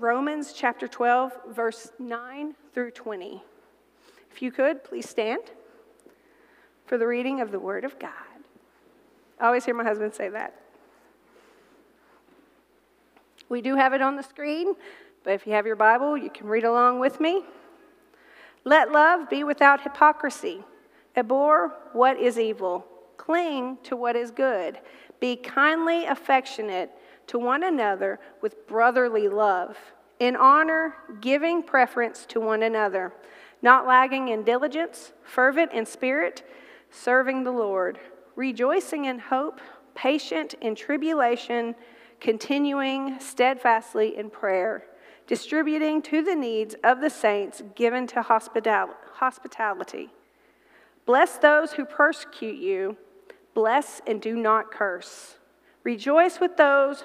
Romans chapter 12, verse 9 through 20. If you could, please stand for the reading of the Word of God. I always hear my husband say that. We do have it on the screen, but if you have your Bible, you can read along with me. Let love be without hypocrisy. Abhor what is evil. Cling to what is good. Be kindly affectionate to one another with brotherly love. In honor, giving preference to one another. Not lagging in diligence, fervent in spirit, serving the Lord. Rejoicing in hope, patient in tribulation, continuing steadfastly in prayer distributing to the needs of the saints given to hospitality. Bless those who persecute you, bless and do not curse. Rejoice with those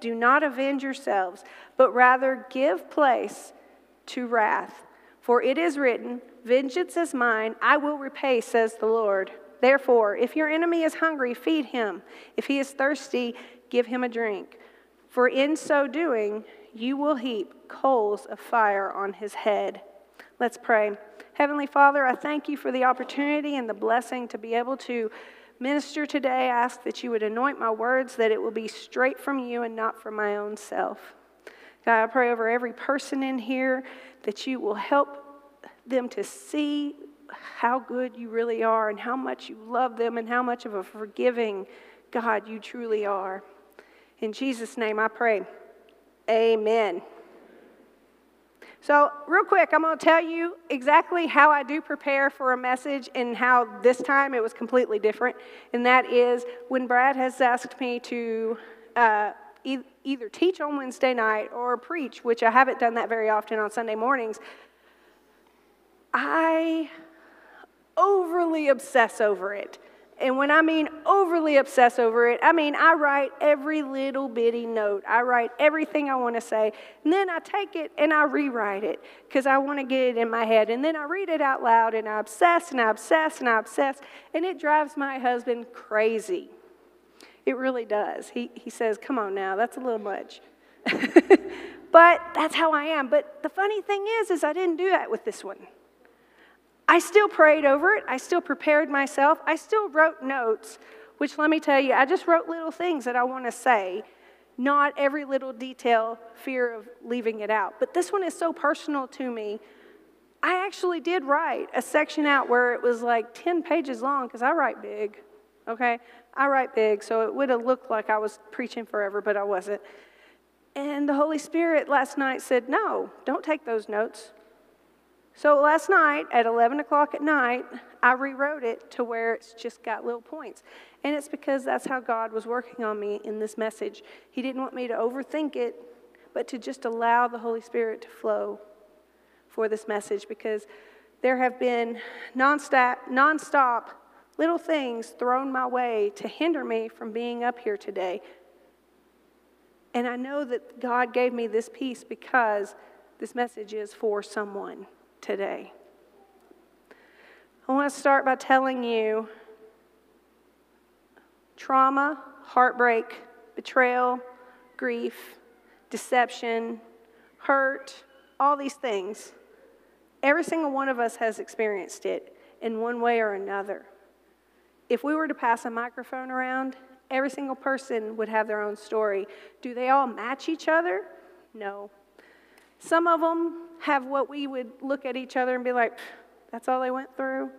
do not avenge yourselves, but rather give place to wrath. For it is written, Vengeance is mine, I will repay, says the Lord. Therefore, if your enemy is hungry, feed him. If he is thirsty, give him a drink for in so doing, you will heap coals of fire on his head. Let's pray. Heavenly Father, I thank you for the opportunity and the blessing to be able to minister today. I ask that you would anoint my words, that it will be straight from you and not from my own self. God, I pray over every person in here that you will help them to see how good you really are and how much you love them and how much of a forgiving God you truly are. In Jesus' name I pray. Amen. So, real quick, I'm going to tell you exactly how I do prepare for a message and how this time it was completely different. And that is when Brad has asked me to uh, e- either teach on Wednesday night or preach, which I haven't done that very often on Sunday mornings, I overly obsess over it. And when I mean overly obsess over it, I mean I write every little bitty note. I write everything I want to say. And then I take it and I rewrite it because I want to get it in my head. And then I read it out loud and I obsess and I obsess and I obsess. And it drives my husband crazy. It really does. He, he says, Come on now, that's a little much. but that's how I am. But the funny thing is, is I didn't do that with this one. I still prayed over it. I still prepared myself. I still wrote notes, which let me tell you, I just wrote little things that I want to say, not every little detail, fear of leaving it out. But this one is so personal to me. I actually did write a section out where it was like 10 pages long because I write big, okay? I write big, so it would have looked like I was preaching forever, but I wasn't. And the Holy Spirit last night said, No, don't take those notes. So last night at 11 o'clock at night, I rewrote it to where it's just got little points. And it's because that's how God was working on me in this message. He didn't want me to overthink it, but to just allow the Holy Spirit to flow for this message because there have been nonstop, nonstop little things thrown my way to hinder me from being up here today. And I know that God gave me this peace because this message is for someone today. I want to start by telling you trauma, heartbreak, betrayal, grief, deception, hurt, all these things. Every single one of us has experienced it in one way or another. If we were to pass a microphone around, every single person would have their own story. Do they all match each other? No. Some of them have what we would look at each other and be like, that's all they went through.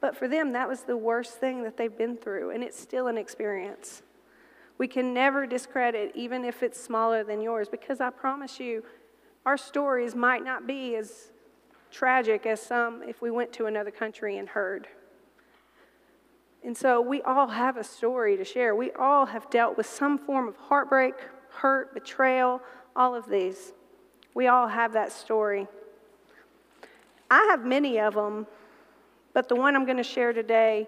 But for them, that was the worst thing that they've been through, and it's still an experience. We can never discredit, even if it's smaller than yours, because I promise you, our stories might not be as tragic as some if we went to another country and heard. And so we all have a story to share. We all have dealt with some form of heartbreak, hurt, betrayal, all of these. We all have that story. I have many of them, but the one I'm going to share today,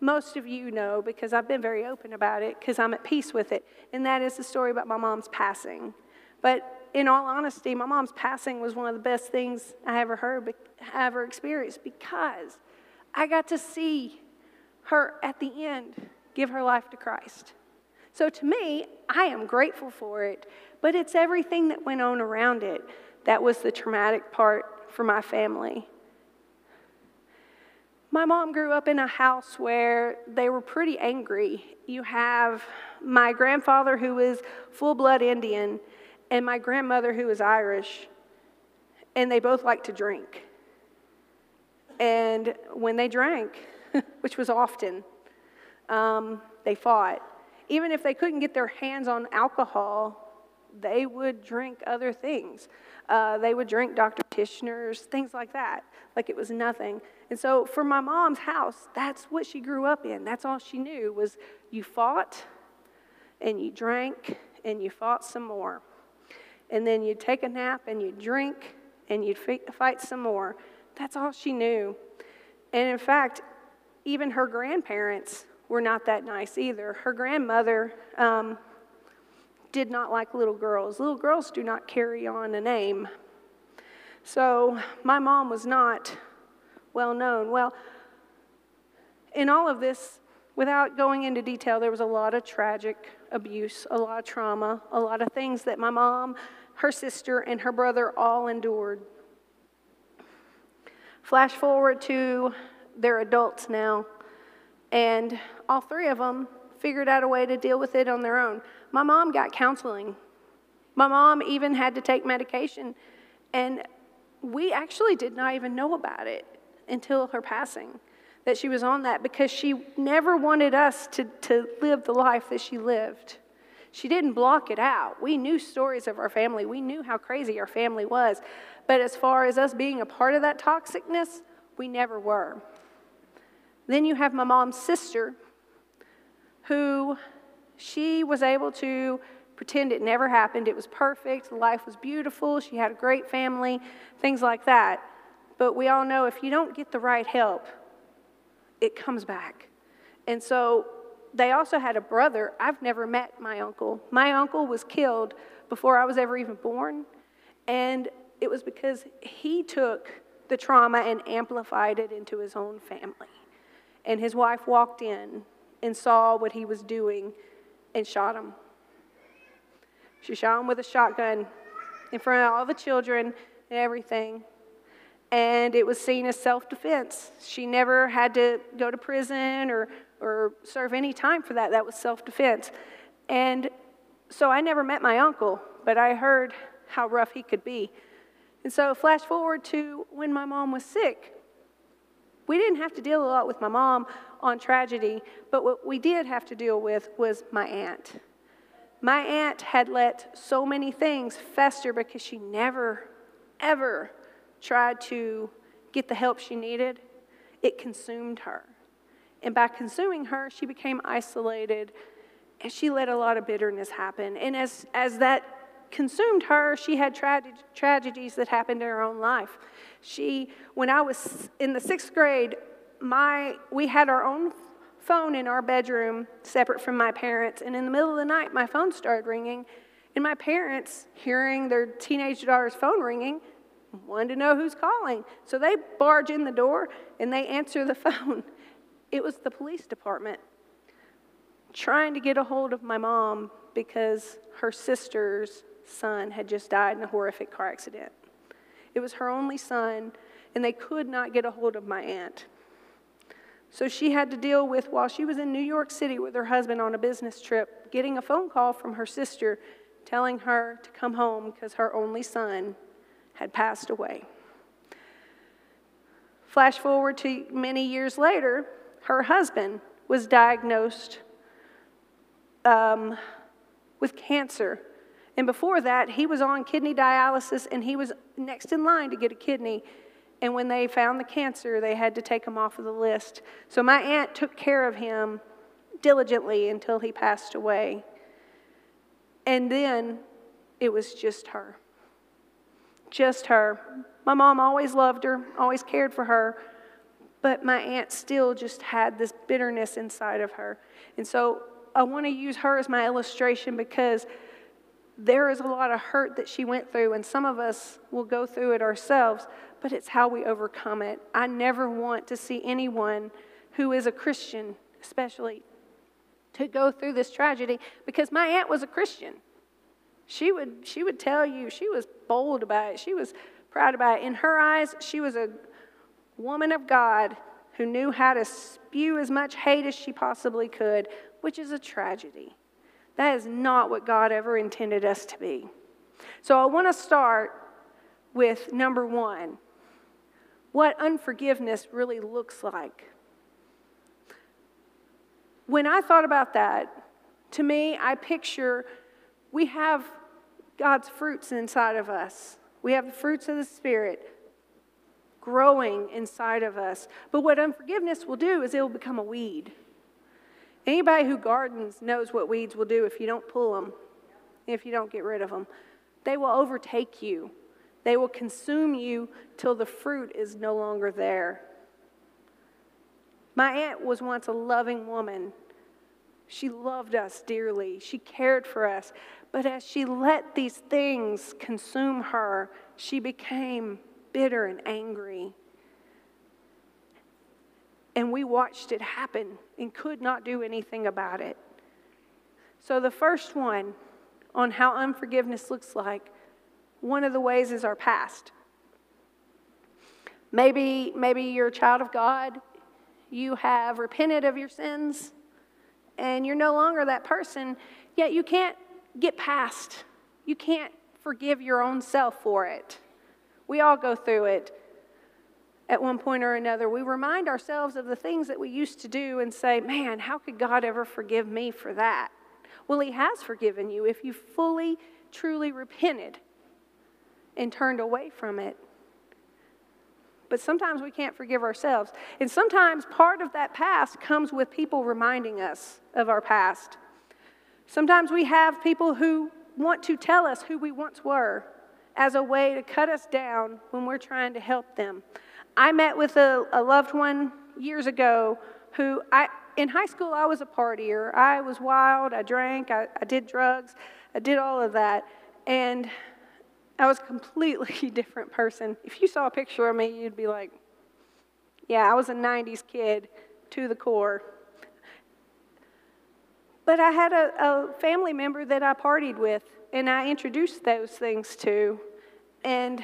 most of you know because I've been very open about it because I'm at peace with it. And that is the story about my mom's passing. But in all honesty, my mom's passing was one of the best things I ever heard, ever experienced because I got to see her at the end give her life to Christ. So to me, I am grateful for it, but it's everything that went on around it that was the traumatic part for my family. My mom grew up in a house where they were pretty angry. You have my grandfather, who is full blood Indian, and my grandmother, who is Irish, and they both like to drink. And when they drank, which was often, um, they fought. Even if they couldn't get their hands on alcohol, they would drink other things. Uh, they would drink Dr. Tichenor's, things like that, like it was nothing. And so for my mom's house, that's what she grew up in. That's all she knew was you fought and you drank and you fought some more. And then you'd take a nap and you'd drink and you'd fight some more. That's all she knew. And in fact, even her grandparents were not that nice either. Her grandmother um, did not like little girls. Little girls do not carry on a name. So my mom was not well known. Well, in all of this, without going into detail, there was a lot of tragic abuse, a lot of trauma, a lot of things that my mom, her sister, and her brother all endured. Flash forward to their adults now. And all three of them figured out a way to deal with it on their own. My mom got counseling. My mom even had to take medication. And we actually did not even know about it until her passing, that she was on that, because she never wanted us to, to live the life that she lived. She didn't block it out. We knew stories of our family, we knew how crazy our family was. But as far as us being a part of that toxicness, we never were. Then you have my mom's sister, who she was able to pretend it never happened. It was perfect. Life was beautiful. She had a great family, things like that. But we all know if you don't get the right help, it comes back. And so they also had a brother. I've never met my uncle. My uncle was killed before I was ever even born. And it was because he took the trauma and amplified it into his own family. And his wife walked in and saw what he was doing and shot him. She shot him with a shotgun in front of all the children and everything. And it was seen as self defense. She never had to go to prison or, or serve any time for that. That was self defense. And so I never met my uncle, but I heard how rough he could be. And so, flash forward to when my mom was sick. We didn't have to deal a lot with my mom on tragedy, but what we did have to deal with was my aunt. My aunt had let so many things fester because she never, ever tried to get the help she needed. It consumed her. And by consuming her, she became isolated and she let a lot of bitterness happen. And as, as that consumed her, she had tra- tragedies that happened in her own life. She, when I was in the sixth grade, my, we had our own phone in our bedroom separate from my parents. And in the middle of the night, my phone started ringing. And my parents, hearing their teenage daughter's phone ringing, wanted to know who's calling. So they barge in the door and they answer the phone. It was the police department trying to get a hold of my mom because her sister's son had just died in a horrific car accident. It was her only son, and they could not get a hold of my aunt. So she had to deal with, while she was in New York City with her husband on a business trip, getting a phone call from her sister telling her to come home because her only son had passed away. Flash forward to many years later, her husband was diagnosed um, with cancer and before that, he was on kidney dialysis and he was next in line to get a kidney. And when they found the cancer, they had to take him off of the list. So my aunt took care of him diligently until he passed away. And then it was just her. just her. My mom always loved her, always cared for her, but my aunt still just had this bitterness inside of her. And so I want to use her as my illustration because there is a lot of hurt that she went through, and some of us will go through it ourselves, but it's how we overcome it. I never want to see anyone who is a Christian, especially, to go through this tragedy because my aunt was a Christian. She would, she would tell you, she was bold about it, she was proud about it. In her eyes, she was a woman of God who knew how to spew as much hate as she possibly could, which is a tragedy. That is not what God ever intended us to be. So I want to start with number one what unforgiveness really looks like. When I thought about that, to me, I picture we have God's fruits inside of us. We have the fruits of the Spirit growing inside of us. But what unforgiveness will do is it will become a weed. Anybody who gardens knows what weeds will do if you don't pull them, if you don't get rid of them. They will overtake you, they will consume you till the fruit is no longer there. My aunt was once a loving woman. She loved us dearly. She cared for us. But as she let these things consume her, she became bitter and angry. And we watched it happen and could not do anything about it. So, the first one on how unforgiveness looks like, one of the ways is our past. Maybe, maybe you're a child of God, you have repented of your sins, and you're no longer that person, yet you can't get past. You can't forgive your own self for it. We all go through it at one point or another, we remind ourselves of the things that we used to do and say, man, how could God ever forgive me for that? Well, He has forgiven you if you fully, truly repented and turned away from it. But sometimes we can't forgive ourselves. And sometimes part of that past comes with people reminding us of our past. Sometimes we have people who want to tell us who we once were as a way to cut us down when we're trying to help them. I met with a, a loved one years ago who I, in high school, I was a partier. I was wild. I drank. I, I did drugs. I did all of that. And I was a completely different person. If you saw a picture of me, you'd be like, yeah, I was a 90s kid to the core. But I had a, a family member that I partied with, and I introduced those things to. And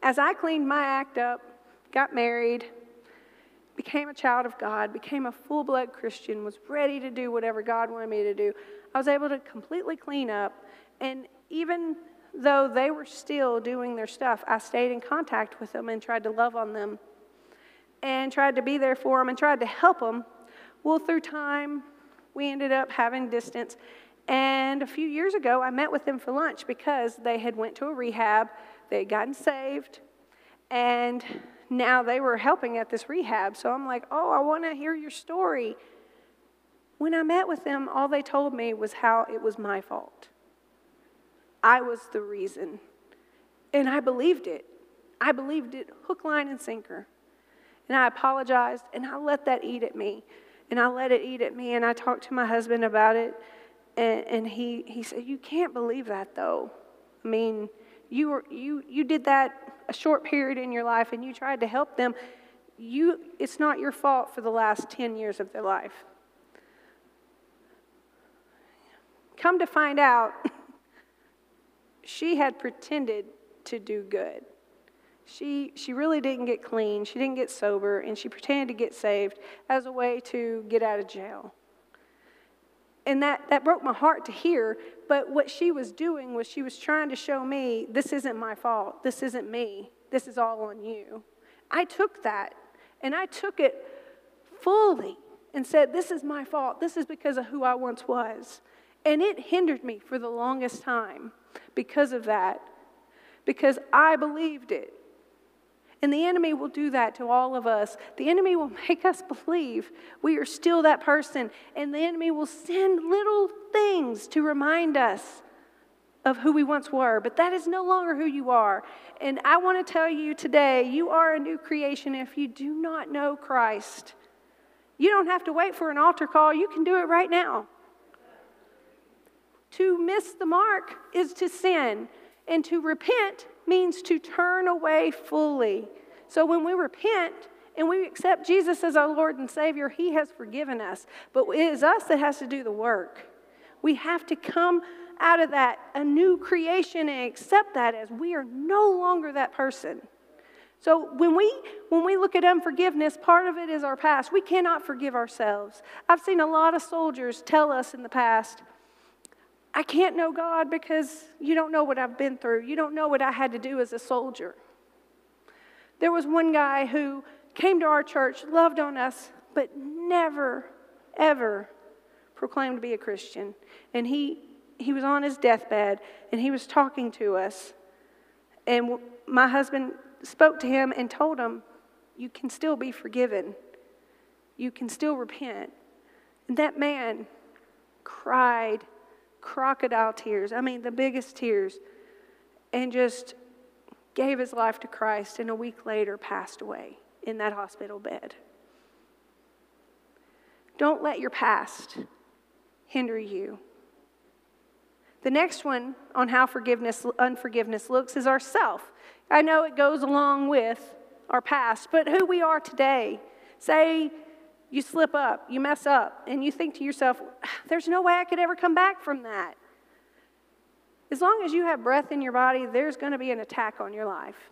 as I cleaned my act up, got married, became a child of God, became a full blood Christian, was ready to do whatever God wanted me to do, I was able to completely clean up. And even though they were still doing their stuff, I stayed in contact with them and tried to love on them and tried to be there for them and tried to help them. Well, through time, we ended up having distance. And a few years ago, I met with them for lunch because they had went to a rehab they had gotten saved, and now they were helping at this rehab. So I'm like, oh, I want to hear your story. When I met with them, all they told me was how it was my fault. I was the reason. And I believed it. I believed it hook, line, and sinker. And I apologized, and I let that eat at me. And I let it eat at me, and I talked to my husband about it. And, and he, he said, You can't believe that, though. I mean, you, were, you, you did that a short period in your life and you tried to help them, you, it's not your fault for the last 10 years of their life. Come to find out, she had pretended to do good. She, she really didn't get clean, she didn't get sober, and she pretended to get saved as a way to get out of jail. And that, that broke my heart to hear. But what she was doing was she was trying to show me this isn't my fault. This isn't me. This is all on you. I took that and I took it fully and said, This is my fault. This is because of who I once was. And it hindered me for the longest time because of that, because I believed it. And the enemy will do that to all of us. The enemy will make us believe we are still that person. And the enemy will send little things to remind us of who we once were, but that is no longer who you are. And I want to tell you today, you are a new creation if you do not know Christ. You don't have to wait for an altar call, you can do it right now. To miss the mark is to sin, and to repent means to turn away fully. So when we repent, and we accept Jesus as our Lord and Savior, He has forgiven us. But it is us that has to do the work. We have to come out of that a new creation and accept that as we are no longer that person. So when we when we look at unforgiveness, part of it is our past. We cannot forgive ourselves. I've seen a lot of soldiers tell us in the past, I can't know God because you don't know what I've been through. You don't know what I had to do as a soldier. There was one guy who came to our church, loved on us, but never, ever proclaimed to be a Christian. And he, he was on his deathbed and he was talking to us. And my husband spoke to him and told him, You can still be forgiven, you can still repent. And that man cried crocodile tears, I mean, the biggest tears, and just gave his life to Christ, and a week later passed away in that hospital bed. Don't let your past hinder you. The next one on how forgiveness, unforgiveness looks is ourself. I know it goes along with our past, but who we are today. Say you slip up, you mess up, and you think to yourself, there's no way I could ever come back from that. As long as you have breath in your body, there's going to be an attack on your life.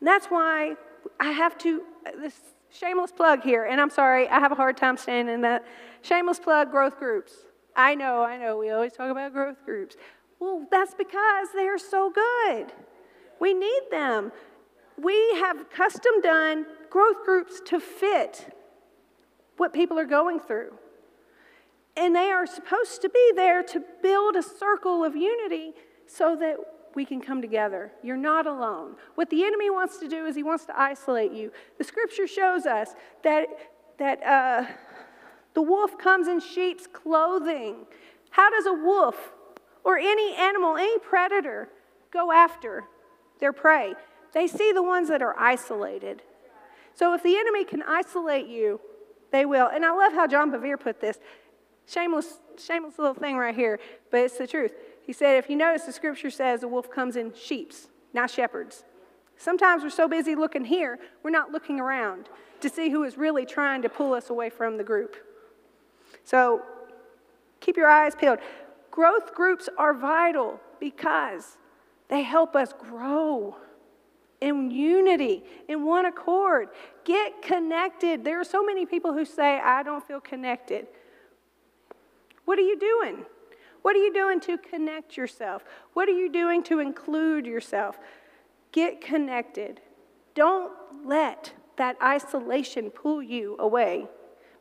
And that's why I have to, this shameless plug here, and I'm sorry, I have a hard time standing in that. Shameless plug growth groups. I know, I know, we always talk about growth groups. Well, that's because they're so good. We need them. We have custom done growth groups to fit what people are going through. And they are supposed to be there to build a circle of unity so that we can come together. You're not alone. What the enemy wants to do is he wants to isolate you. The scripture shows us that, that uh, the wolf comes in sheep's clothing. How does a wolf or any animal, any predator, go after their prey? They see the ones that are isolated. So if the enemy can isolate you, they will. And I love how John Bevere put this. Shameless, shameless little thing right here, but it's the truth. He said, if you notice, the scripture says the wolf comes in sheep's, not shepherds. Sometimes we're so busy looking here, we're not looking around to see who is really trying to pull us away from the group. So keep your eyes peeled. Growth groups are vital because they help us grow in unity, in one accord. Get connected. There are so many people who say, I don't feel connected. What are you doing? What are you doing to connect yourself? What are you doing to include yourself? Get connected. Don't let that isolation pull you away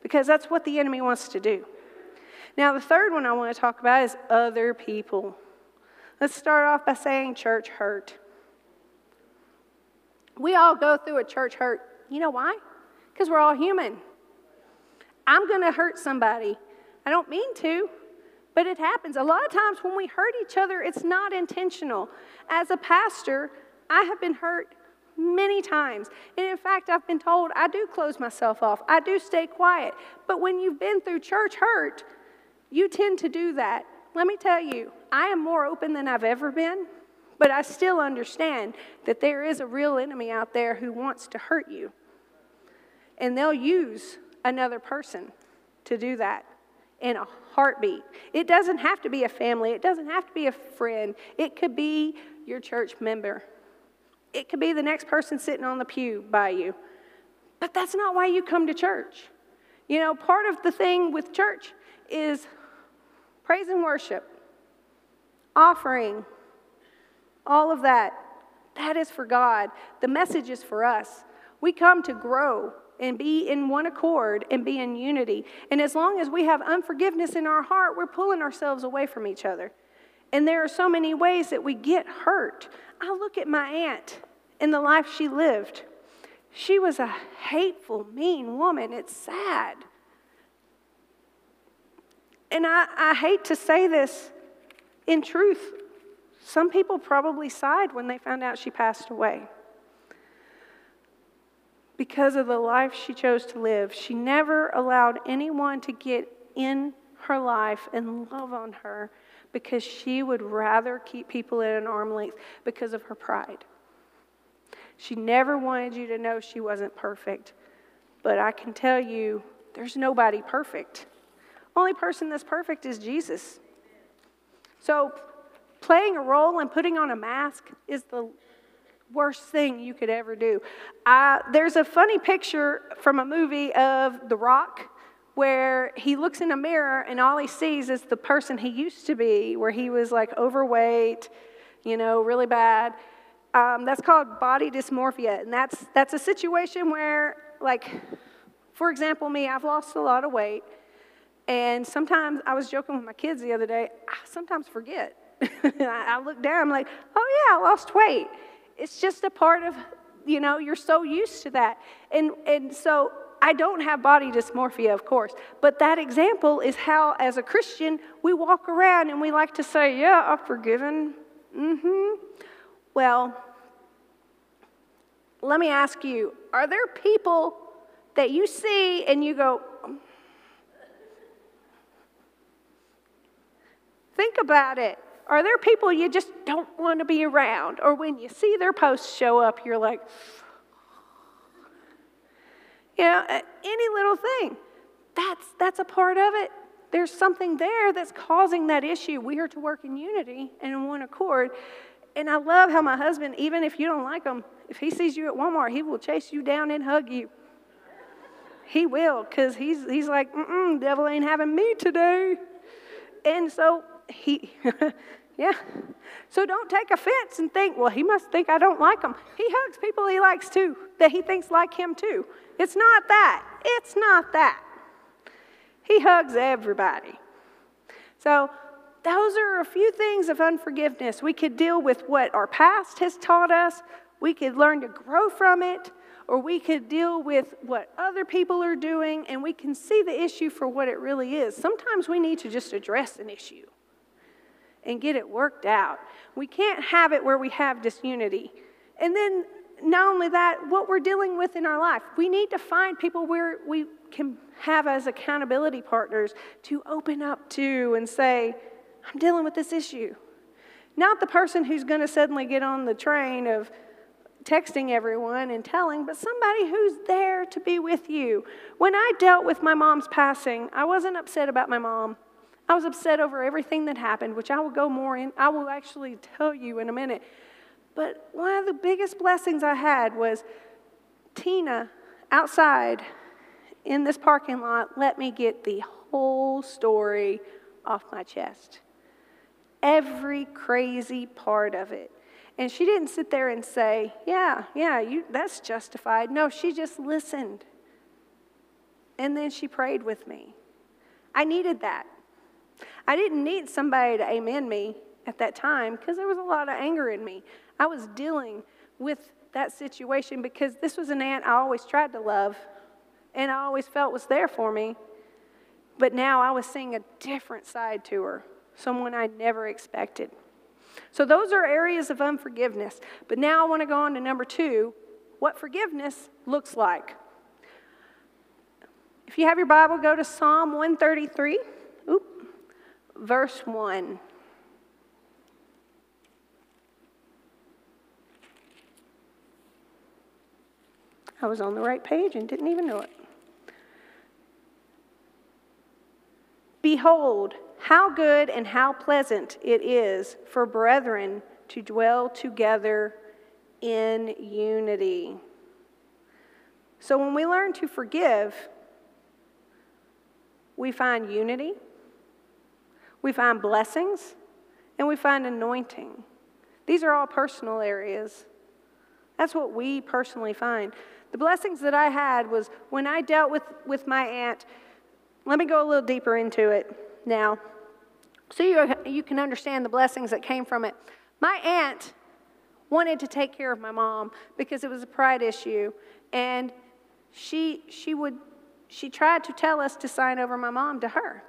because that's what the enemy wants to do. Now, the third one I want to talk about is other people. Let's start off by saying church hurt. We all go through a church hurt. You know why? Because we're all human. I'm going to hurt somebody. I don't mean to, but it happens. A lot of times when we hurt each other, it's not intentional. As a pastor, I have been hurt many times. And in fact, I've been told I do close myself off, I do stay quiet. But when you've been through church hurt, you tend to do that. Let me tell you, I am more open than I've ever been, but I still understand that there is a real enemy out there who wants to hurt you. And they'll use another person to do that in a heartbeat. It doesn't have to be a family, it doesn't have to be a friend, it could be your church member, it could be the next person sitting on the pew by you. But that's not why you come to church. You know, part of the thing with church is praise and worship, offering, all of that. That is for God. The message is for us. We come to grow and be in one accord and be in unity. And as long as we have unforgiveness in our heart, we're pulling ourselves away from each other. And there are so many ways that we get hurt. I look at my aunt and the life she lived. She was a hateful, mean woman. It's sad. And I, I hate to say this in truth, some people probably sighed when they found out she passed away. Because of the life she chose to live, she never allowed anyone to get in her life and love on her because she would rather keep people at an arm length because of her pride. She never wanted you to know she wasn't perfect. But I can tell you, there's nobody perfect. Only person that's perfect is Jesus. So, playing a role and putting on a mask is the worst thing you could ever do. There's a funny picture from a movie of The Rock where he looks in a mirror and all he sees is the person he used to be, where he was like overweight, you know, really bad. Um, that's called body dysmorphia, and that's that's a situation where, like, for example, me, I've lost a lot of weight, and sometimes I was joking with my kids the other day. I sometimes forget. I look down, I'm like, oh yeah, I lost weight. It's just a part of, you know, you're so used to that, and and so I don't have body dysmorphia, of course, but that example is how, as a Christian, we walk around and we like to say, Yeah, I'm forgiven. Mm hmm. Well, let me ask you are there people that you see and you go, Think about it. Are there people you just don't want to be around? Or when you see their posts show up, you're like, you know, any little thing. That's, that's a part of it. There's something there that's causing that issue. We are to work in unity and in one accord. And I love how my husband, even if you don't like him, if he sees you at Walmart, he will chase you down and hug you. He will, because he's, he's like, mm devil ain't having me today. And so he, yeah. So don't take offense and think, well, he must think I don't like him. He hugs people he likes too, that he thinks like him too. It's not that. It's not that. He hugs everybody. So, those are a few things of unforgiveness. We could deal with what our past has taught us, we could learn to grow from it, or we could deal with what other people are doing, and we can see the issue for what it really is. Sometimes we need to just address an issue and get it worked out. We can't have it where we have disunity. And then not only that, what we're dealing with in our life. We need to find people where we can have as accountability partners to open up to and say, I'm dealing with this issue. Not the person who's going to suddenly get on the train of texting everyone and telling, but somebody who's there to be with you. When I dealt with my mom's passing, I wasn't upset about my mom. I was upset over everything that happened, which I will go more in, I will actually tell you in a minute. But one of the biggest blessings I had was Tina outside in this parking lot let me get the whole story off my chest. Every crazy part of it. And she didn't sit there and say, "Yeah, yeah, you that's justified." No, she just listened. And then she prayed with me. I needed that. I didn't need somebody to amen me at that time because there was a lot of anger in me. I was dealing with that situation because this was an aunt I always tried to love and I always felt was there for me. But now I was seeing a different side to her, someone I never expected. So those are areas of unforgiveness. But now I want to go on to number two what forgiveness looks like. If you have your Bible, go to Psalm 133, oop, verse 1. I was on the right page and didn't even know it. Behold, how good and how pleasant it is for brethren to dwell together in unity. So when we learn to forgive, we find unity, we find blessings, and we find anointing. These are all personal areas. That's what we personally find. The blessings that I had was when I dealt with, with my aunt. Let me go a little deeper into it now so you, you can understand the blessings that came from it. My aunt wanted to take care of my mom because it was a pride issue, and she, she, would, she tried to tell us to sign over my mom to her.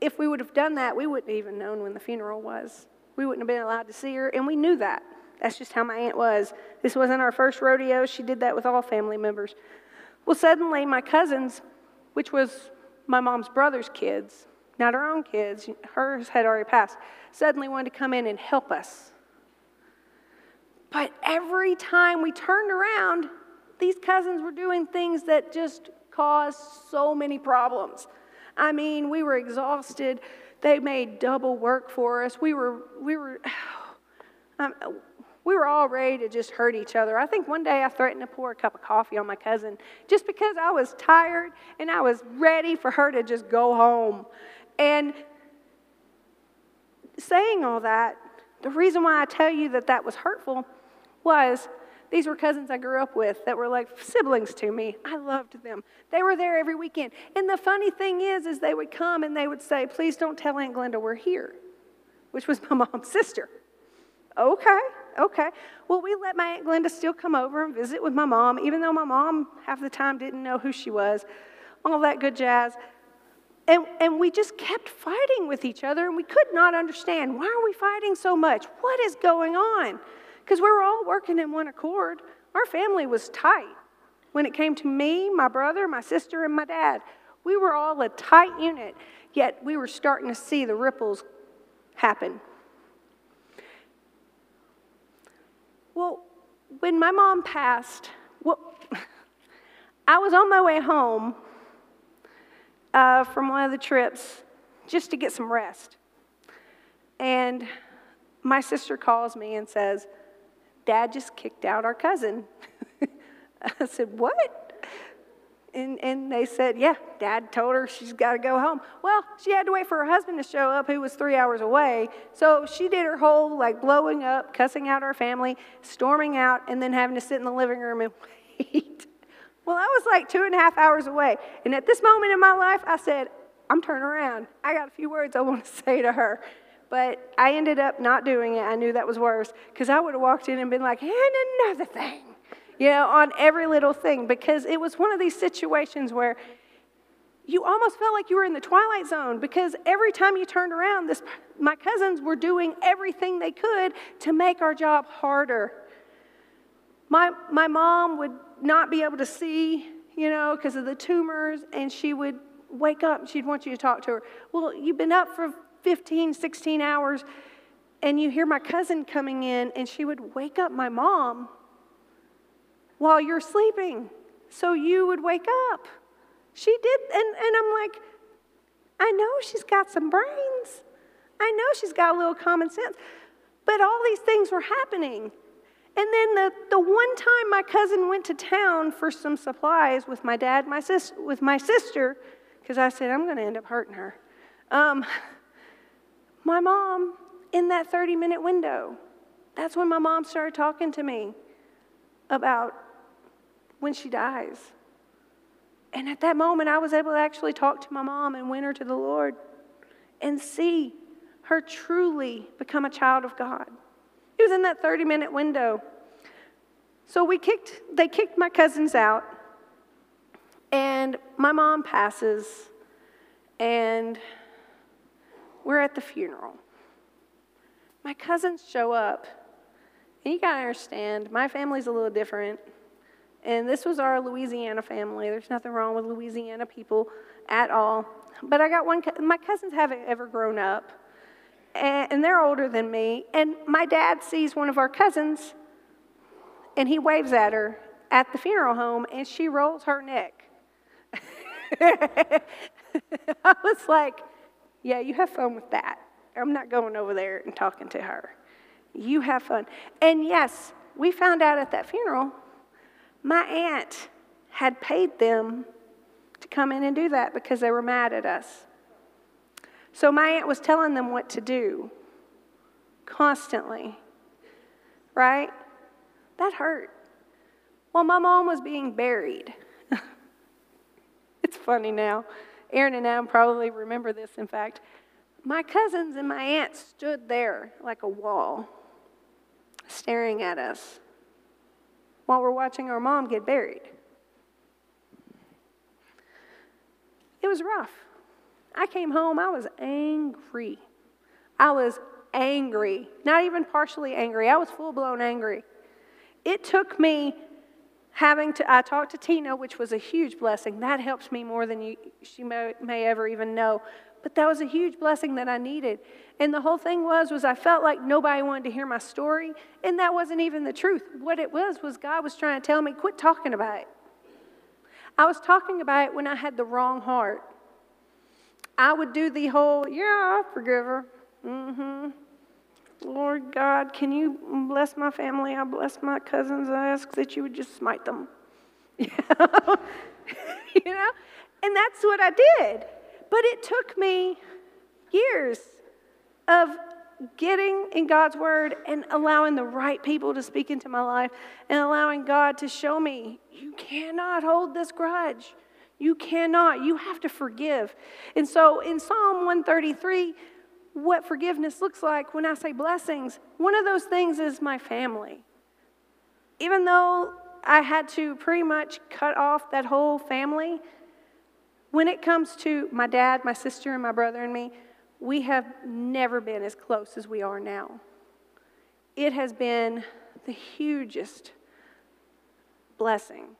If we would have done that, we wouldn't have even known when the funeral was. We wouldn't have been allowed to see her, and we knew that. That's just how my aunt was. This wasn't our first rodeo. She did that with all family members. Well, suddenly, my cousins, which was my mom's brother's kids, not our own kids, hers had already passed, suddenly wanted to come in and help us. But every time we turned around, these cousins were doing things that just caused so many problems. I mean, we were exhausted. They made double work for us. We were, we were, um, we were all ready to just hurt each other. I think one day I threatened to pour a cup of coffee on my cousin just because I was tired and I was ready for her to just go home. And saying all that, the reason why I tell you that that was hurtful was these were cousins I grew up with that were like siblings to me. I loved them. They were there every weekend. And the funny thing is, is they would come and they would say, please don't tell Aunt Glenda we're here, which was my mom's sister. Okay, okay. Well, we let my Aunt Glenda still come over and visit with my mom, even though my mom half the time didn't know who she was, all that good jazz. And, and we just kept fighting with each other, and we could not understand why are we fighting so much? What is going on? Because we were all working in one accord. Our family was tight. When it came to me, my brother, my sister, and my dad, we were all a tight unit, yet we were starting to see the ripples happen. Well, when my mom passed, well, I was on my way home uh, from one of the trips just to get some rest. And my sister calls me and says, Dad just kicked out our cousin. I said, What? And, and they said, Yeah, Dad told her she's got to go home. Well, she had to wait for her husband to show up, who was three hours away. So she did her whole like blowing up, cussing out our family, storming out, and then having to sit in the living room and wait. well, I was like two and a half hours away. And at this moment in my life, I said, I'm turning around. I got a few words I want to say to her. But I ended up not doing it. I knew that was worse because I would have walked in and been like, and another thing, you know, on every little thing because it was one of these situations where you almost felt like you were in the twilight zone because every time you turned around, this, my cousins were doing everything they could to make our job harder. My, my mom would not be able to see, you know, because of the tumors, and she would wake up and she'd want you to talk to her. Well, you've been up for 15, 16 hours, and you hear my cousin coming in, and she would wake up my mom while you're sleeping. So you would wake up. She did, and, and I'm like, I know she's got some brains. I know she's got a little common sense. But all these things were happening. And then the, the one time my cousin went to town for some supplies with my dad, my sis, with my sister, because I said, I'm going to end up hurting her. Um, my mom, in that 30 minute window, that's when my mom started talking to me about when she dies. And at that moment, I was able to actually talk to my mom and win her to the Lord and see her truly become a child of God. It was in that 30 minute window. So we kicked, they kicked my cousins out, and my mom passes, and we're at the funeral. My cousins show up, and you gotta understand, my family's a little different. And this was our Louisiana family. There's nothing wrong with Louisiana people at all. But I got one, my cousins haven't ever grown up, and they're older than me. And my dad sees one of our cousins, and he waves at her at the funeral home, and she rolls her neck. I was like, yeah, you have fun with that. I'm not going over there and talking to her. You have fun. And yes, we found out at that funeral, my aunt had paid them to come in and do that because they were mad at us. So my aunt was telling them what to do constantly, right? That hurt. Well, my mom was being buried. it's funny now. Aaron and I probably remember this, in fact. My cousins and my aunt stood there like a wall, staring at us while we're watching our mom get buried. It was rough. I came home, I was angry. I was angry, not even partially angry. I was full blown angry. It took me having to, I talked to Tina, which was a huge blessing. That helps me more than you, she may, may ever even know. But that was a huge blessing that I needed. And the whole thing was, was I felt like nobody wanted to hear my story. And that wasn't even the truth. What it was, was God was trying to tell me, quit talking about it. I was talking about it when I had the wrong heart. I would do the whole, yeah, forgive her. Mm-hmm. Lord God, can you bless my family? I bless my cousins. I ask that you would just smite them. you know? And that's what I did. But it took me years of getting in God's word and allowing the right people to speak into my life and allowing God to show me you cannot hold this grudge. You cannot. You have to forgive. And so in Psalm 133, what forgiveness looks like when I say blessings, one of those things is my family. Even though I had to pretty much cut off that whole family, when it comes to my dad, my sister, and my brother and me, we have never been as close as we are now. It has been the hugest blessing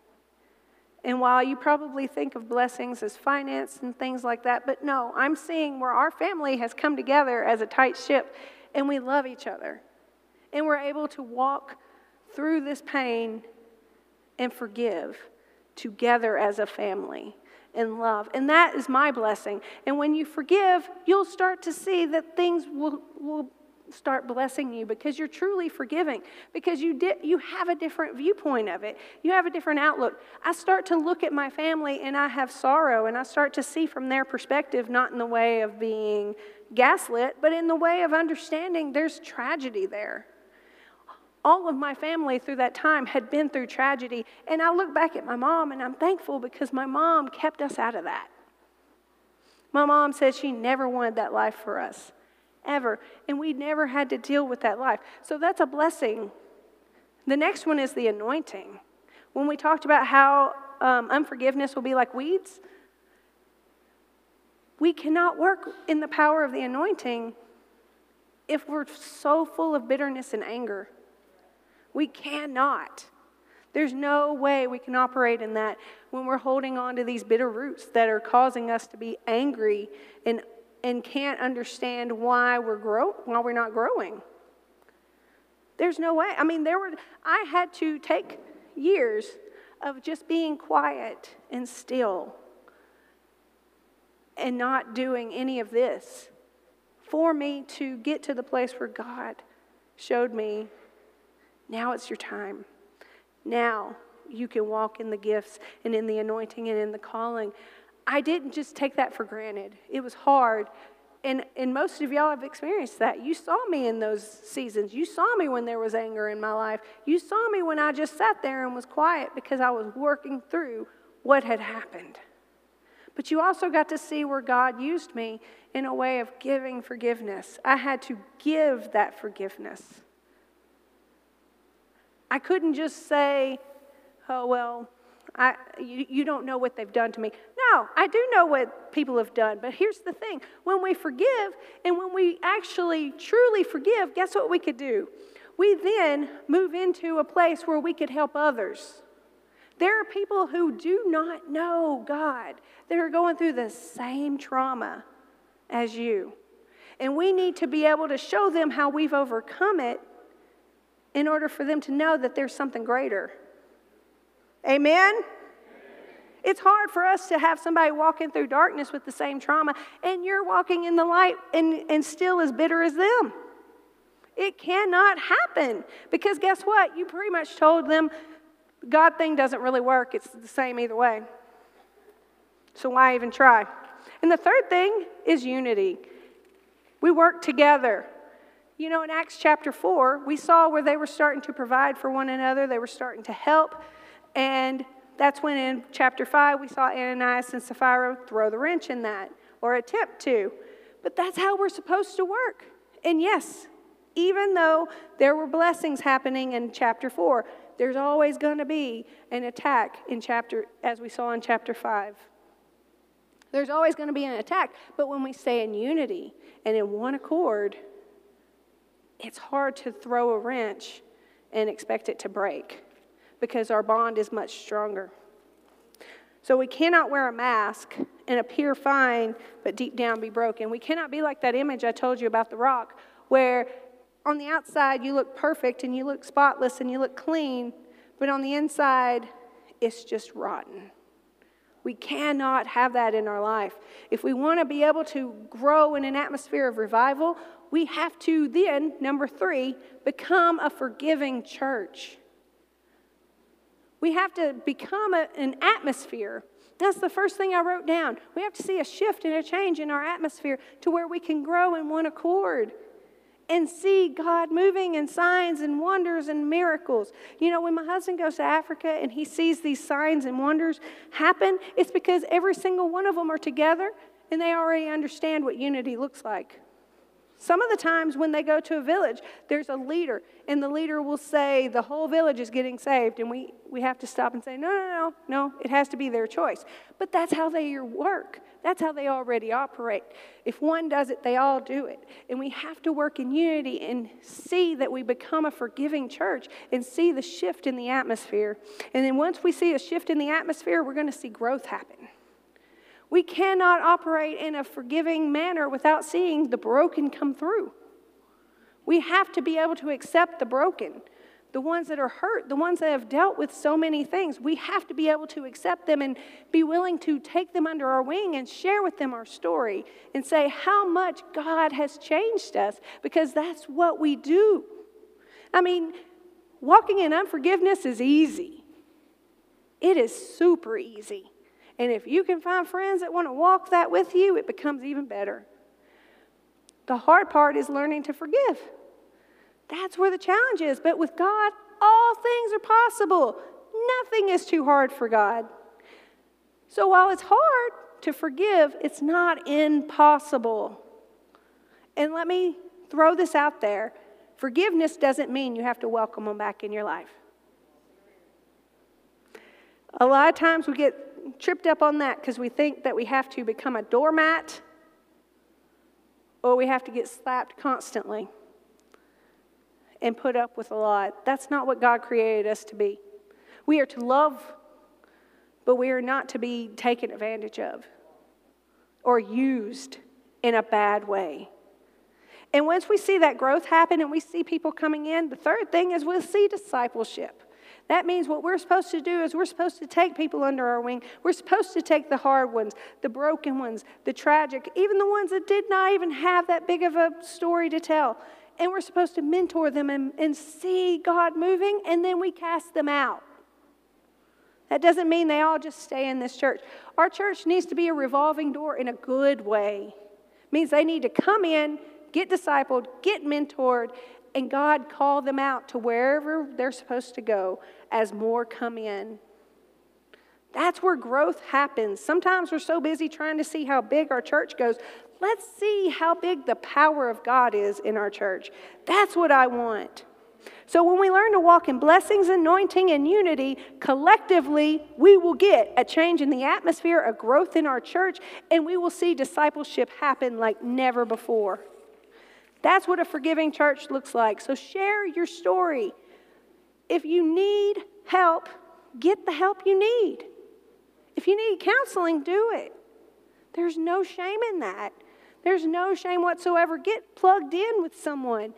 and while you probably think of blessings as finance and things like that, but no, I'm seeing where our family has come together as a tight ship and we love each other. And we're able to walk through this pain and forgive together as a family in love. And that is my blessing. And when you forgive, you'll start to see that things will, will start blessing you because you're truly forgiving because you did you have a different viewpoint of it. You have a different outlook. I start to look at my family and i have sorrow and i start to see from their perspective not in the way of being gaslit but in the way of understanding there's tragedy there. All of my family through that time had been through tragedy and i look back at my mom and i'm thankful because my mom kept us out of that. My mom said she never wanted that life for us ever. And we never had to deal with that life. So that's a blessing. The next one is the anointing. When we talked about how um, unforgiveness will be like weeds, we cannot work in the power of the anointing if we're so full of bitterness and anger. We cannot. There's no way we can operate in that when we're holding on to these bitter roots that are causing us to be angry and and can't understand why we're grow why we're not growing. There's no way. I mean, there were I had to take years of just being quiet and still and not doing any of this for me to get to the place where God showed me now it's your time. Now you can walk in the gifts and in the anointing and in the calling. I didn't just take that for granted. It was hard. And, and most of y'all have experienced that. You saw me in those seasons. You saw me when there was anger in my life. You saw me when I just sat there and was quiet because I was working through what had happened. But you also got to see where God used me in a way of giving forgiveness. I had to give that forgiveness. I couldn't just say, oh, well, I, you, you don't know what they've done to me. No, I do know what people have done. But here's the thing when we forgive and when we actually truly forgive, guess what we could do? We then move into a place where we could help others. There are people who do not know God that are going through the same trauma as you. And we need to be able to show them how we've overcome it in order for them to know that there's something greater. Amen? It's hard for us to have somebody walking through darkness with the same trauma and you're walking in the light and, and still as bitter as them. It cannot happen because guess what? You pretty much told them God thing doesn't really work. It's the same either way. So why even try? And the third thing is unity. We work together. You know, in Acts chapter 4, we saw where they were starting to provide for one another, they were starting to help. And that's when in chapter 5 we saw Ananias and Sapphira throw the wrench in that, or attempt to. But that's how we're supposed to work. And yes, even though there were blessings happening in chapter 4, there's always going to be an attack in chapter, as we saw in chapter 5. There's always going to be an attack. But when we stay in unity and in one accord, it's hard to throw a wrench and expect it to break because our bond is much stronger. So we cannot wear a mask and appear fine, but deep down be broken. We cannot be like that image I told you about the rock, where on the outside you look perfect and you look spotless and you look clean, but on the inside it's just rotten. We cannot have that in our life. If we want to be able to grow in an atmosphere of revival, we have to then, number three, become a forgiving church. We have to become a, an atmosphere. That's the first thing I wrote down. We have to see a shift and a change in our atmosphere to where we can grow in one accord and see God moving in signs and wonders and miracles. You know, when my husband goes to Africa and he sees these signs and wonders happen, it's because every single one of them are together and they already understand what unity looks like. Some of the times when they go to a village, there's a leader, and the leader will say, The whole village is getting saved. And we, we have to stop and say, No, no, no, no, it has to be their choice. But that's how they work. That's how they already operate. If one does it, they all do it. And we have to work in unity and see that we become a forgiving church and see the shift in the atmosphere. And then once we see a shift in the atmosphere, we're going to see growth happen. We cannot operate in a forgiving manner without seeing the broken come through. We have to be able to accept the broken, the ones that are hurt, the ones that have dealt with so many things. We have to be able to accept them and be willing to take them under our wing and share with them our story and say how much God has changed us because that's what we do. I mean, walking in unforgiveness is easy, it is super easy. And if you can find friends that want to walk that with you, it becomes even better. The hard part is learning to forgive. That's where the challenge is. But with God, all things are possible. Nothing is too hard for God. So while it's hard to forgive, it's not impossible. And let me throw this out there forgiveness doesn't mean you have to welcome them back in your life. A lot of times we get tripped up on that because we think that we have to become a doormat or we have to get slapped constantly and put up with a lot. That's not what God created us to be. We are to love, but we are not to be taken advantage of or used in a bad way. And once we see that growth happen and we see people coming in, the third thing is we'll see discipleship. That means what we're supposed to do is we're supposed to take people under our wing. We're supposed to take the hard ones, the broken ones, the tragic, even the ones that did not even have that big of a story to tell. And we're supposed to mentor them and, and see God moving, and then we cast them out. That doesn't mean they all just stay in this church. Our church needs to be a revolving door in a good way. It means they need to come in, get discipled, get mentored, and God call them out to wherever they're supposed to go as more come in. That's where growth happens. Sometimes we're so busy trying to see how big our church goes. Let's see how big the power of God is in our church. That's what I want. So, when we learn to walk in blessings, anointing, and unity, collectively, we will get a change in the atmosphere, a growth in our church, and we will see discipleship happen like never before. That's what a forgiving church looks like. So share your story. If you need help, get the help you need. If you need counseling, do it. There's no shame in that. There's no shame whatsoever. Get plugged in with someone.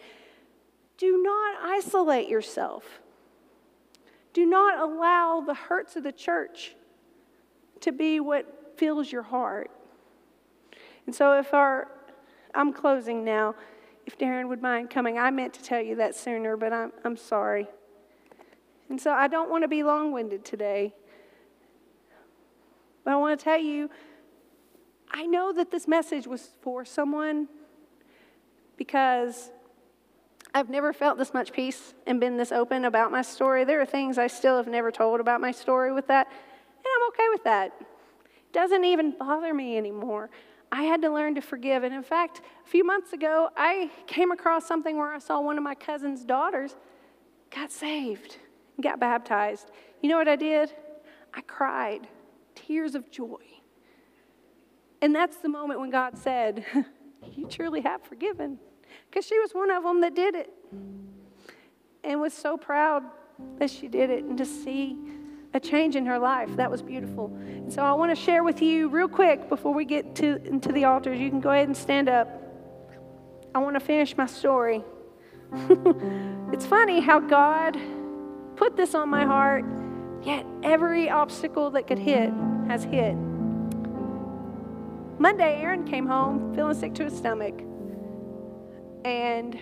Do not isolate yourself. Do not allow the hurts of the church to be what fills your heart. And so, if our, I'm closing now if Darren would mind coming. I meant to tell you that sooner, but I'm, I'm sorry. And so I don't want to be long winded today. But I want to tell you, I know that this message was for someone because I've never felt this much peace and been this open about my story. There are things I still have never told about my story with that, and I'm okay with that. It doesn't even bother me anymore. I had to learn to forgive. And in fact, a few months ago, I came across something where I saw one of my cousin's daughters got saved and got baptized. You know what I did? I cried tears of joy. And that's the moment when God said, You truly have forgiven. Because she was one of them that did it and was so proud that she did it and to see a change in her life. That was beautiful. And so I want to share with you real quick before we get to into the altars. You can go ahead and stand up. I want to finish my story. it's funny how God put this on my heart, yet every obstacle that could hit has hit. Monday, Aaron came home feeling sick to his stomach. And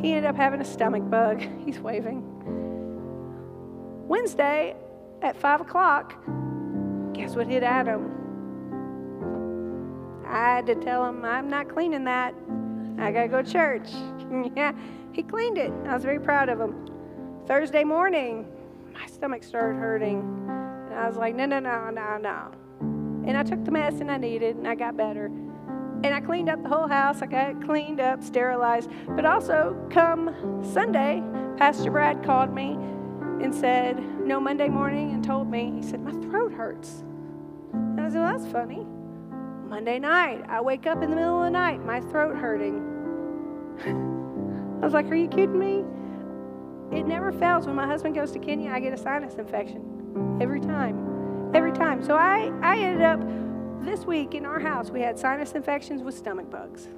he ended up having a stomach bug. He's waving. Wednesday at 5 o'clock, guess what hit Adam? I had to tell him, I'm not cleaning that. I got to go to church. yeah, he cleaned it. I was very proud of him. Thursday morning, my stomach started hurting. And I was like, no, no, no, no, no. And I took the medicine I needed and I got better. And I cleaned up the whole house. I got it cleaned up, sterilized. But also, come Sunday, Pastor Brad called me and said, No, Monday morning, and told me, he said, My throat hurts. And I said, Well, that's funny. Monday night, I wake up in the middle of the night, my throat hurting. I was like, Are you kidding me? It never fails. When my husband goes to Kenya, I get a sinus infection every time. Every time. So I, I ended up this week in our house, we had sinus infections with stomach bugs.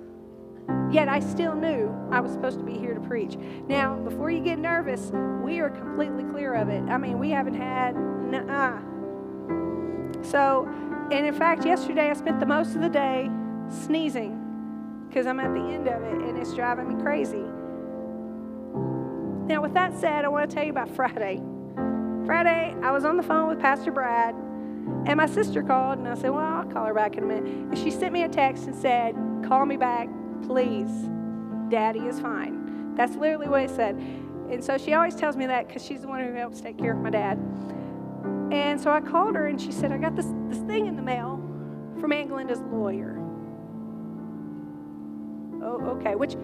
Yet I still knew I was supposed to be here to preach. Now, before you get nervous, we are completely clear of it. I mean, we haven't had, nah. So, and in fact, yesterday I spent the most of the day sneezing because I'm at the end of it and it's driving me crazy. Now, with that said, I want to tell you about Friday. Friday, I was on the phone with Pastor Brad, and my sister called, and I said, Well, I'll call her back in a minute. And she sent me a text and said, Call me back please, daddy is fine. That's literally what it said. And so she always tells me that because she's the one who helps take care of my dad. And so I called her and she said, I got this, this thing in the mail from Aunt Glenda's lawyer. Oh, okay. Which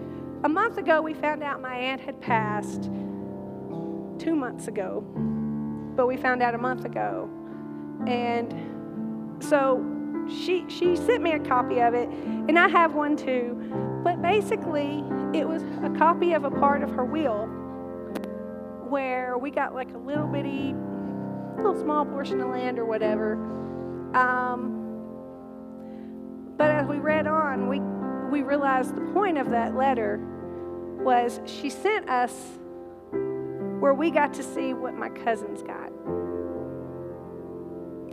a month ago we found out my aunt had passed two months ago, but we found out a month ago. And so she she sent me a copy of it, and I have one too. But basically, it was a copy of a part of her will where we got like a little bitty, little small portion of land or whatever. Um, but as we read on, we we realized the point of that letter was she sent us where we got to see what my cousins got.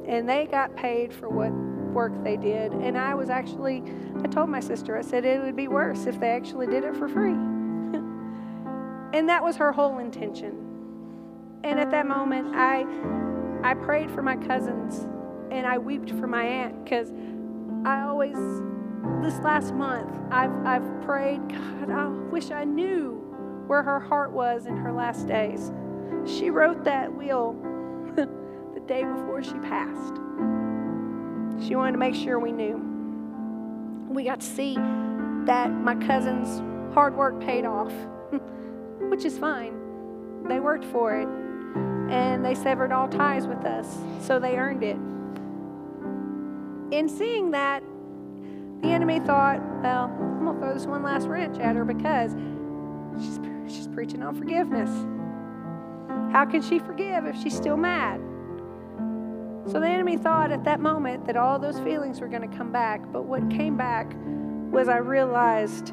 And they got paid for what work they did. And I was actually, I told my sister, I said it would be worse if they actually did it for free. and that was her whole intention. And at that moment, I, I prayed for my cousins and I wept for my aunt because I always, this last month, I've, I've prayed, God, I wish I knew where her heart was in her last days. She wrote that will the day before she passed. She wanted to make sure we knew. We got to see that my cousin's hard work paid off, which is fine. They worked for it and they severed all ties with us, so they earned it. In seeing that, the enemy thought, well, I'm going to throw this one last wrench at her because she's, she's preaching on forgiveness. How can she forgive if she's still mad? So the enemy thought at that moment that all those feelings were going to come back. But what came back was I realized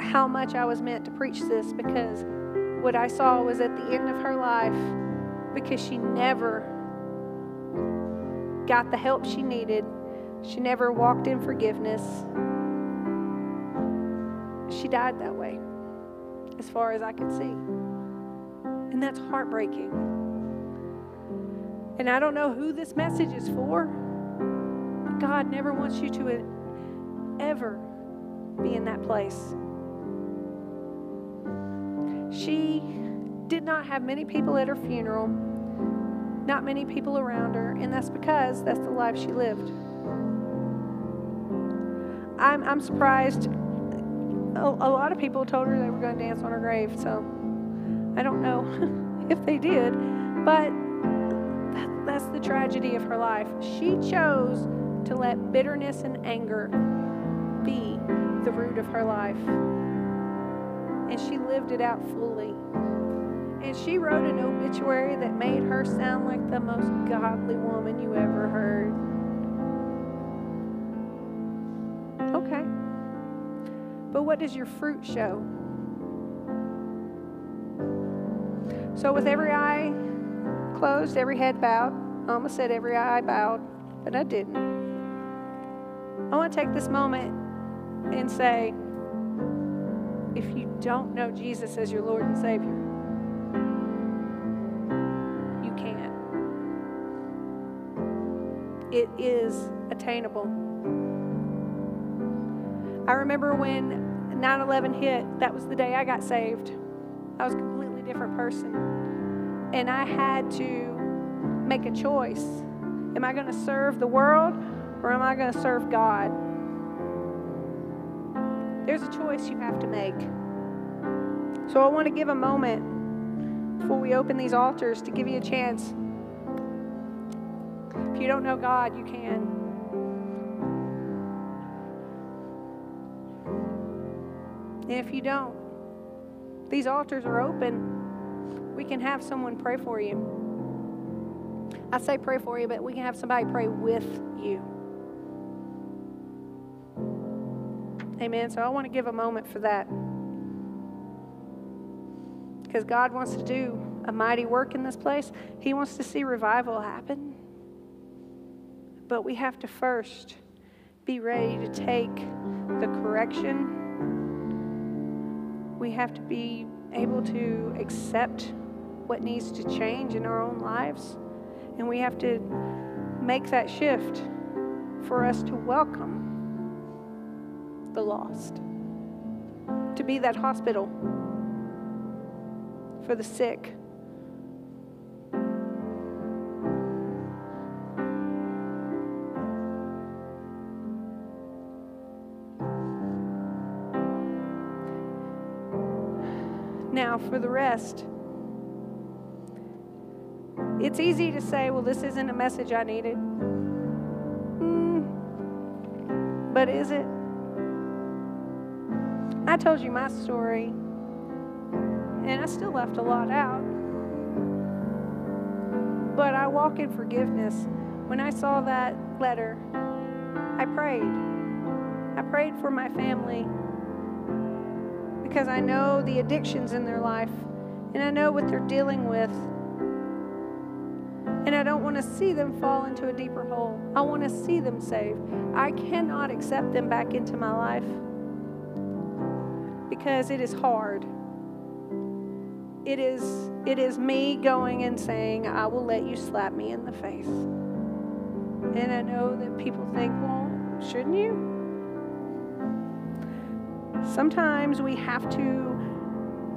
how much I was meant to preach this because what I saw was at the end of her life, because she never got the help she needed, she never walked in forgiveness. She died that way, as far as I could see. And that's heartbreaking. And I don't know who this message is for, but God never wants you to ever be in that place. She did not have many people at her funeral, not many people around her, and that's because that's the life she lived. I'm, I'm surprised. A, a lot of people told her they were going to dance on her grave, so I don't know if they did. But that's the tragedy of her life. She chose to let bitterness and anger be the root of her life. And she lived it out fully. And she wrote an obituary that made her sound like the most godly woman you ever heard. Okay. But what does your fruit show? So, with every eye closed, every head bowed, I almost said every eye bowed, but I didn't. I want to take this moment and say if you don't know Jesus as your Lord and Savior, you can't. It is attainable. I remember when 9 11 hit, that was the day I got saved. I was a completely different person. And I had to make a choice. Am I going to serve the world or am I going to serve God? There's a choice you have to make. So I want to give a moment before we open these altars to give you a chance. If you don't know God, you can. And if you don't, these altars are open. We can have someone pray for you. I say pray for you, but we can have somebody pray with you. Amen. So I want to give a moment for that. Because God wants to do a mighty work in this place. He wants to see revival happen. But we have to first be ready to take the correction. We have to be able to accept what needs to change in our own lives. And we have to make that shift for us to welcome the lost, to be that hospital for the sick. Now, for the rest, it's easy to say, well, this isn't a message I needed. Mm, but is it? I told you my story, and I still left a lot out. But I walk in forgiveness. When I saw that letter, I prayed. I prayed for my family because I know the addictions in their life and I know what they're dealing with. And I don't want to see them fall into a deeper hole. I want to see them saved. I cannot accept them back into my life because it is hard. It is, it is me going and saying, I will let you slap me in the face. And I know that people think, well, shouldn't you? Sometimes we have to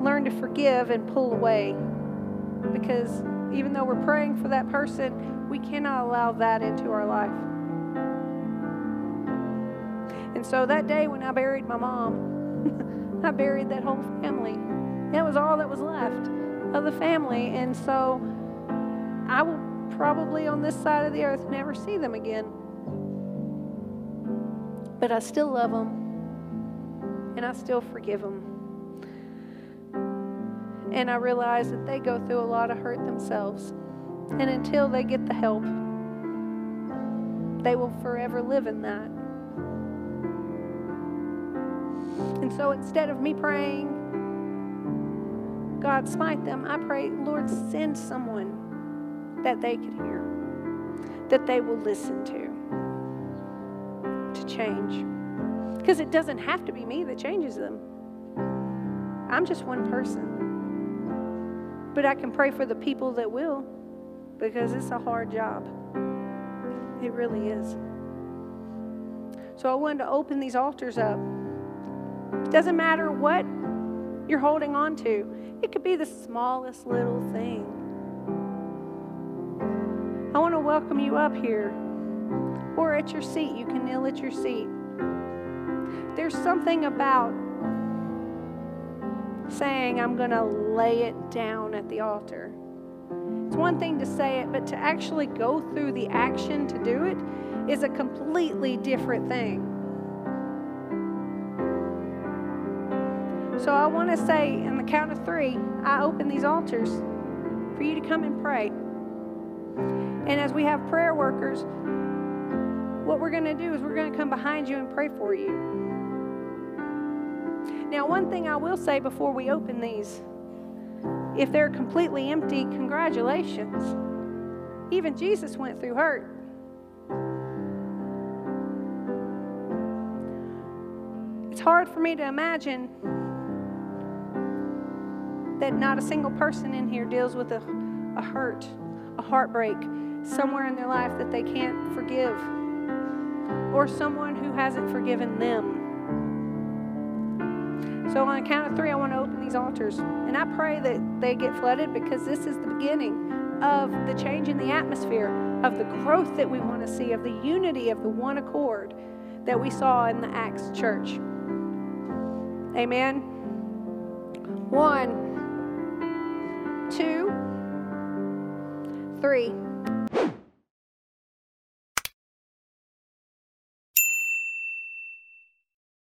learn to forgive and pull away because even though we're praying for that person, we cannot allow that into our life. And so that day when I buried my mom, I buried that whole family. That was all that was left of the family. And so I will probably on this side of the earth never see them again. But I still love them and I still forgive them. And I realize that they go through a lot of hurt themselves. And until they get the help, they will forever live in that. And so instead of me praying, God smite them, I pray, Lord, send someone that they could hear, that they will listen to, to change. Because it doesn't have to be me that changes them. I'm just one person. But I can pray for the people that will because it's a hard job. It really is. So I wanted to open these altars up. It doesn't matter what you're holding on to, it could be the smallest little thing. I want to welcome you up here or at your seat. You can kneel at your seat. There's something about saying, I'm going to lay it down at the altar. It's one thing to say it, but to actually go through the action to do it is a completely different thing. So I want to say, in the count of three, I open these altars for you to come and pray. And as we have prayer workers, what we're going to do is we're going to come behind you and pray for you. Now, one thing I will say before we open these if they're completely empty, congratulations. Even Jesus went through hurt. It's hard for me to imagine that not a single person in here deals with a, a hurt, a heartbreak, somewhere in their life that they can't forgive, or someone who hasn't forgiven them. So, on a count of three, I want to open these altars. And I pray that they get flooded because this is the beginning of the change in the atmosphere, of the growth that we want to see, of the unity, of the one accord that we saw in the Acts church. Amen. One, two, three.